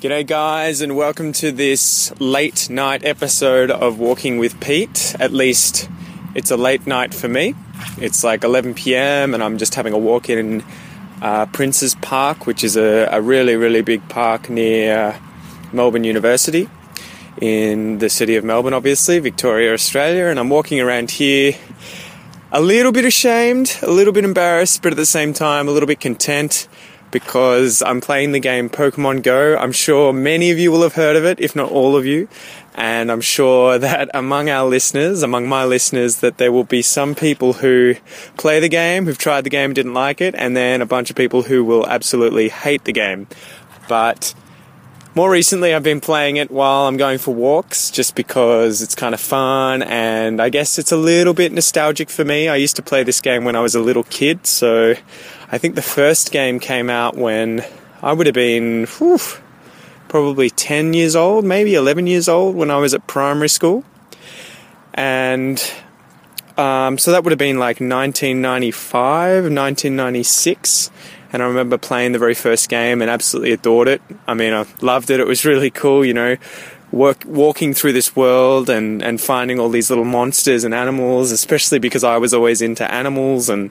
G'day, guys, and welcome to this late night episode of Walking with Pete. At least it's a late night for me. It's like 11 pm, and I'm just having a walk in uh, Princes Park, which is a, a, really, really big park near Melbourne University in the city of Melbourne, obviously, Victoria, Australia. And I'm walking around here a little bit ashamed, a little bit embarrassed, but at the same time, a little bit content because I'm playing the game Pokemon Go. I'm sure many of you will have heard of it, if not all of you. And I'm sure that among our listeners, among my listeners, that there will be some people who play the game, who've tried the game, didn't like it, and then a bunch of people who will absolutely hate the game. But more recently, I've been playing it while I'm going for walks just because it's kind of fun and I guess it's a little bit nostalgic for me. I used to play this game when I was a little kid, so I think the first game came out when I would have been whew, probably 10 years old, maybe 11 years old when I was at primary school. And um, so that would have been like 1995, 1996. And I remember playing the very first game and absolutely adored it. I mean, I loved it. It was really cool, you know, work, walking through this world and, and finding all these little monsters and animals, especially because I was always into animals and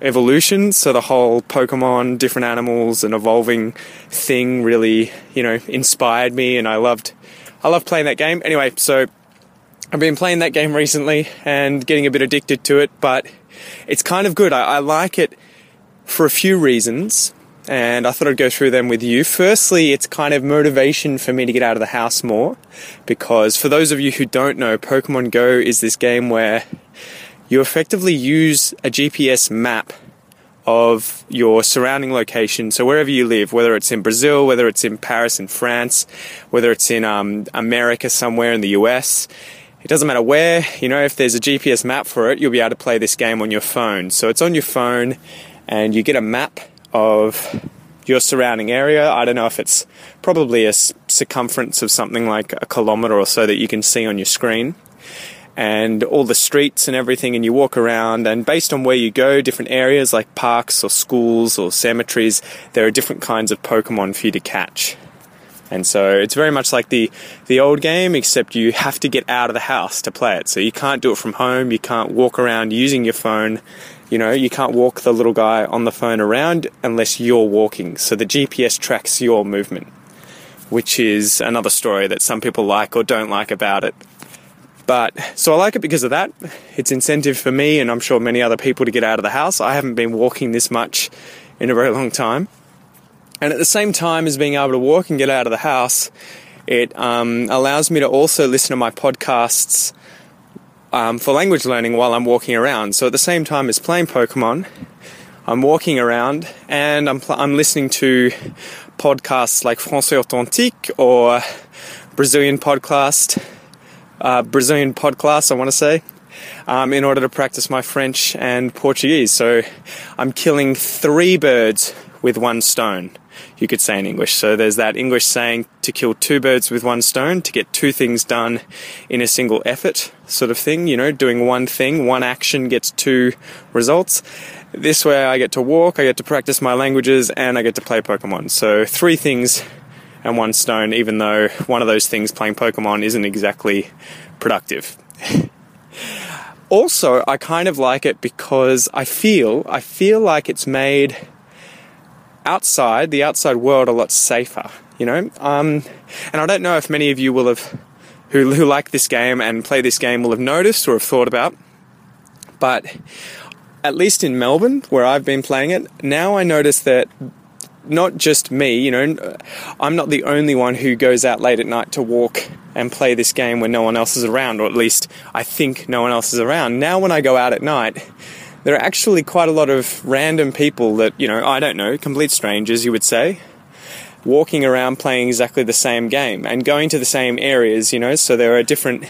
evolution. So the whole Pokemon, different animals, and evolving thing really, you know, inspired me, and I loved, I loved playing that game. Anyway, so I've been playing that game recently and getting a bit addicted to it, but it's kind of good. I, I like it for a few reasons. And I thought I'd go through them with you. Firstly, it's kind of motivation for me to get out of the house more. Because for those of you who don't know, Pokemon Go is this game where you effectively use a GPS map of your surrounding location. So wherever you live, whether it's in Brazil, whether it's in Paris in France, whether it's in um, America somewhere in the US, it doesn't matter where, you know, if there's a GPS map for it, you'll be able to play this game on your phone. So it's on your phone and you get a map of your surrounding area. I don't know if it's probably a circumference of something like a kilometer or so that you can see on your screen and all the streets and everything, and you walk around, and based on where you go, different areas like parks or schools or cemeteries, there are different kinds of Pokemon for you to catch. And so it's very much like the, the old game, except you have to get out of the house to play it. So you can't do it from home, you can't walk around using your phone. You know, you can't walk the little guy on the phone around unless you're walking. So the GPS tracks your movement, which is another story that some people like or don't like about it. But so I like it because of that. It's incentive for me and I'm sure many other people to get out of the house. I haven't been walking this much in a very long time. And at the same time as being able to walk and get out of the house, it um, allows me to also listen to my podcasts um, for language learning while I'm walking around. So at the same time as playing Pokemon, I'm walking around and I'm, pl- I'm listening to podcasts like Français Authentique or Brazilian podcast uh, Brazilian Podclass, I want to say, um, in order to practice my French and Portuguese. So I'm killing three birds with one stone, you could say in English. So there's that English saying to kill two birds with one stone, to get two things done in a single effort, sort of thing. You know, doing one thing, one action gets two results. This way I get to walk, I get to practice my languages, and I get to play Pokemon. So three things and one stone, even though one of those things, playing Pokemon, isn't exactly productive. also, I kind of like it because I feel I feel like it's made outside the outside world a lot safer. You know, um, and I don't know if many of you will have who who like this game and play this game will have noticed or have thought about, but at least in Melbourne, where I've been playing it, now I notice that not just me, you know, I'm not the only one who goes out late at night to walk and play this game when no one else is around, or at least I think no one else is around. Now, when I go out at night, there are actually quite a lot of random people that, you know, I don't know, complete strangers, you would say, walking around playing exactly the same game and going to the same areas, you know, so there are different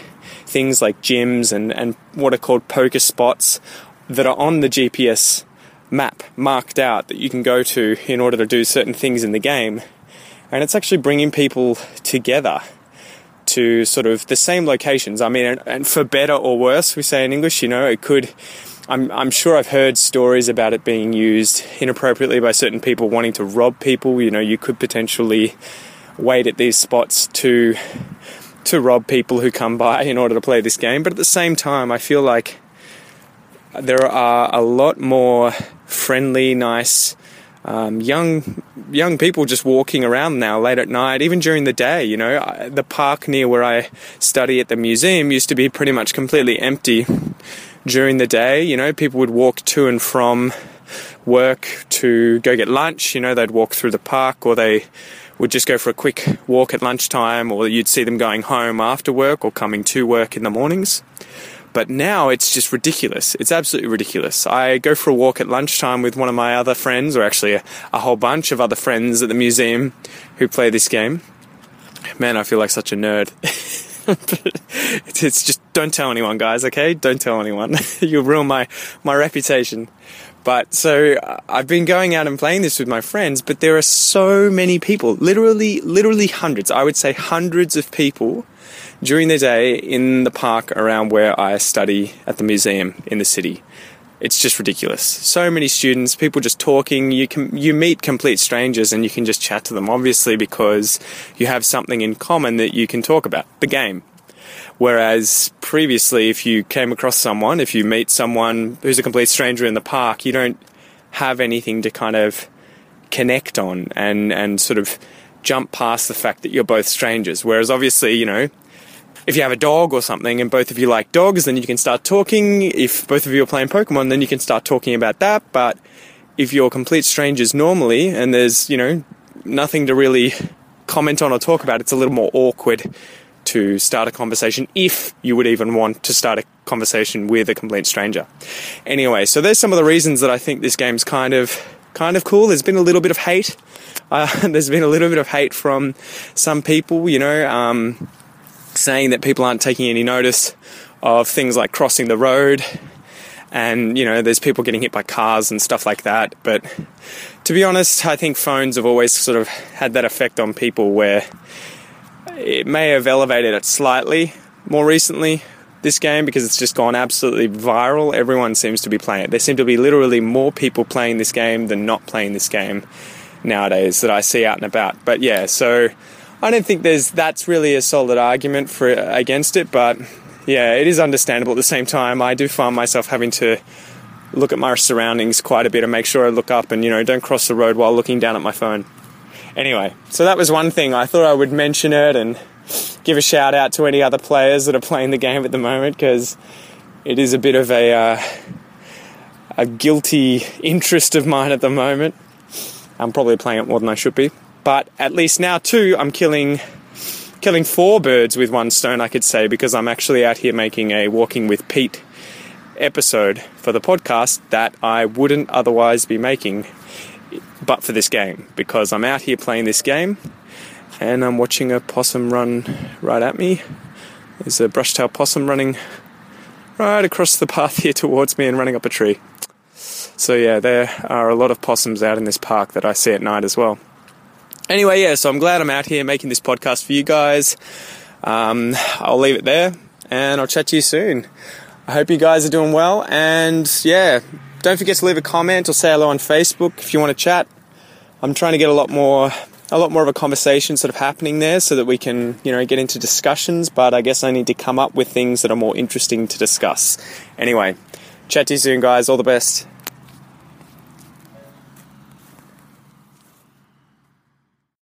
things like gyms and, and what are called PokeStops that are on the GPS map marked out that you can go to in order to do certain things in the game. And it's actually bringing people together to sort of the same locations. I mean, and for better or worse, we say in English, you know, it could. I'm, I'm sure I've heard stories about it being used inappropriately by certain people wanting to rob people. You know, you could potentially wait at these spots to to rob people who come by in order to play this game. But at the same time, I feel like there are a lot more friendly, nice, um, young young people just walking around now late at night, even during the day. You know, the park near where I study at the museum used to be pretty much completely empty during the day. You know, people would walk to and from work to go get lunch. You know, they'd walk through the park or they would just go for a quick walk at lunchtime, or you'd see them going home after work or coming to work in the mornings. But now it's just ridiculous. It's absolutely ridiculous. I go for a walk at lunchtime with one of my other friends, or actually a, a whole bunch of other friends at the museum who play this game. Man, I feel like such a nerd. it's, it's just don't tell anyone, guys. Okay, don't tell anyone. You'll ruin my my reputation. But so I've been going out and playing this with my friends, but there are so many people, literally, literally hundreds. I would say hundreds of people during the day in the park around where I study at the museum in the city. It's just ridiculous. So many students, people just talking. You can you meet complete strangers and you can just chat to them. Obviously, because you have something in common that you can talk about. The game. Whereas previously, if you came across someone, if you meet someone who's a complete stranger in the park, you don't have anything to kind of connect on and and sort of jump past the fact that you're both strangers. Whereas obviously, you know, if you have a dog or something and both of you like dogs, then you can start talking. If both of you are playing Pokemon, then you can start talking about that. But if you're complete strangers normally and there's, you know, nothing to really comment on or talk about, it's a little more awkward to start a conversation if you would even want to start a conversation with a complete stranger. Anyway, so there's some of the reasons that I think this game's kind of kind of cool. There's been a little bit of hate. Uh, there's been a little bit of hate from some people, you know, um, saying that people aren't taking any notice of things like crossing the road and you know there's people getting hit by cars and stuff like that. But to be honest i think phones have always sort of had that effect on people where it may have elevated it slightly more recently this game because it's just gone absolutely viral. Everyone seems to be playing it. There seem to be literally more people playing this game than not playing this game nowadays that i see out and about. But yeah so I don't think there's that's really a solid argument for against it, but yeah, it is understandable at the same time. I do find myself having to look at my surroundings quite a bit and make sure I look up and you know don't cross the road while looking down at my phone. Anyway, so that was one thing. I thought I would mention it and give a shout out to any other players that are playing the game at the moment because it is a bit of a uh, a guilty interest of mine at the moment. I'm probably playing it more than I should be. But at least now too, I'm killing killing four birds with one stone, I could say, because I'm actually out here making a Walking with Pete episode for the podcast that I wouldn't otherwise be making but for this game because I'm out here playing this game and I'm watching a possum run right at me. There's a brush-tailed possum running right across the path here towards me and running up a tree. So, yeah, there are a lot of possums out in this park that I see at night as well. Anyway, yeah, so I'm glad I'm out here making this podcast for you guys. Um, I'll leave it there and I'll chat to you soon. I hope you guys are doing well and yeah, don't forget to leave a comment or say hello on Facebook if you want to chat. I'm trying to get a lot more a lot more of a conversation sort of happening there so that we can, you know, get into discussions, but I guess I need to come up with things that are more interesting to discuss. Anyway, chat to you soon guys, all the best.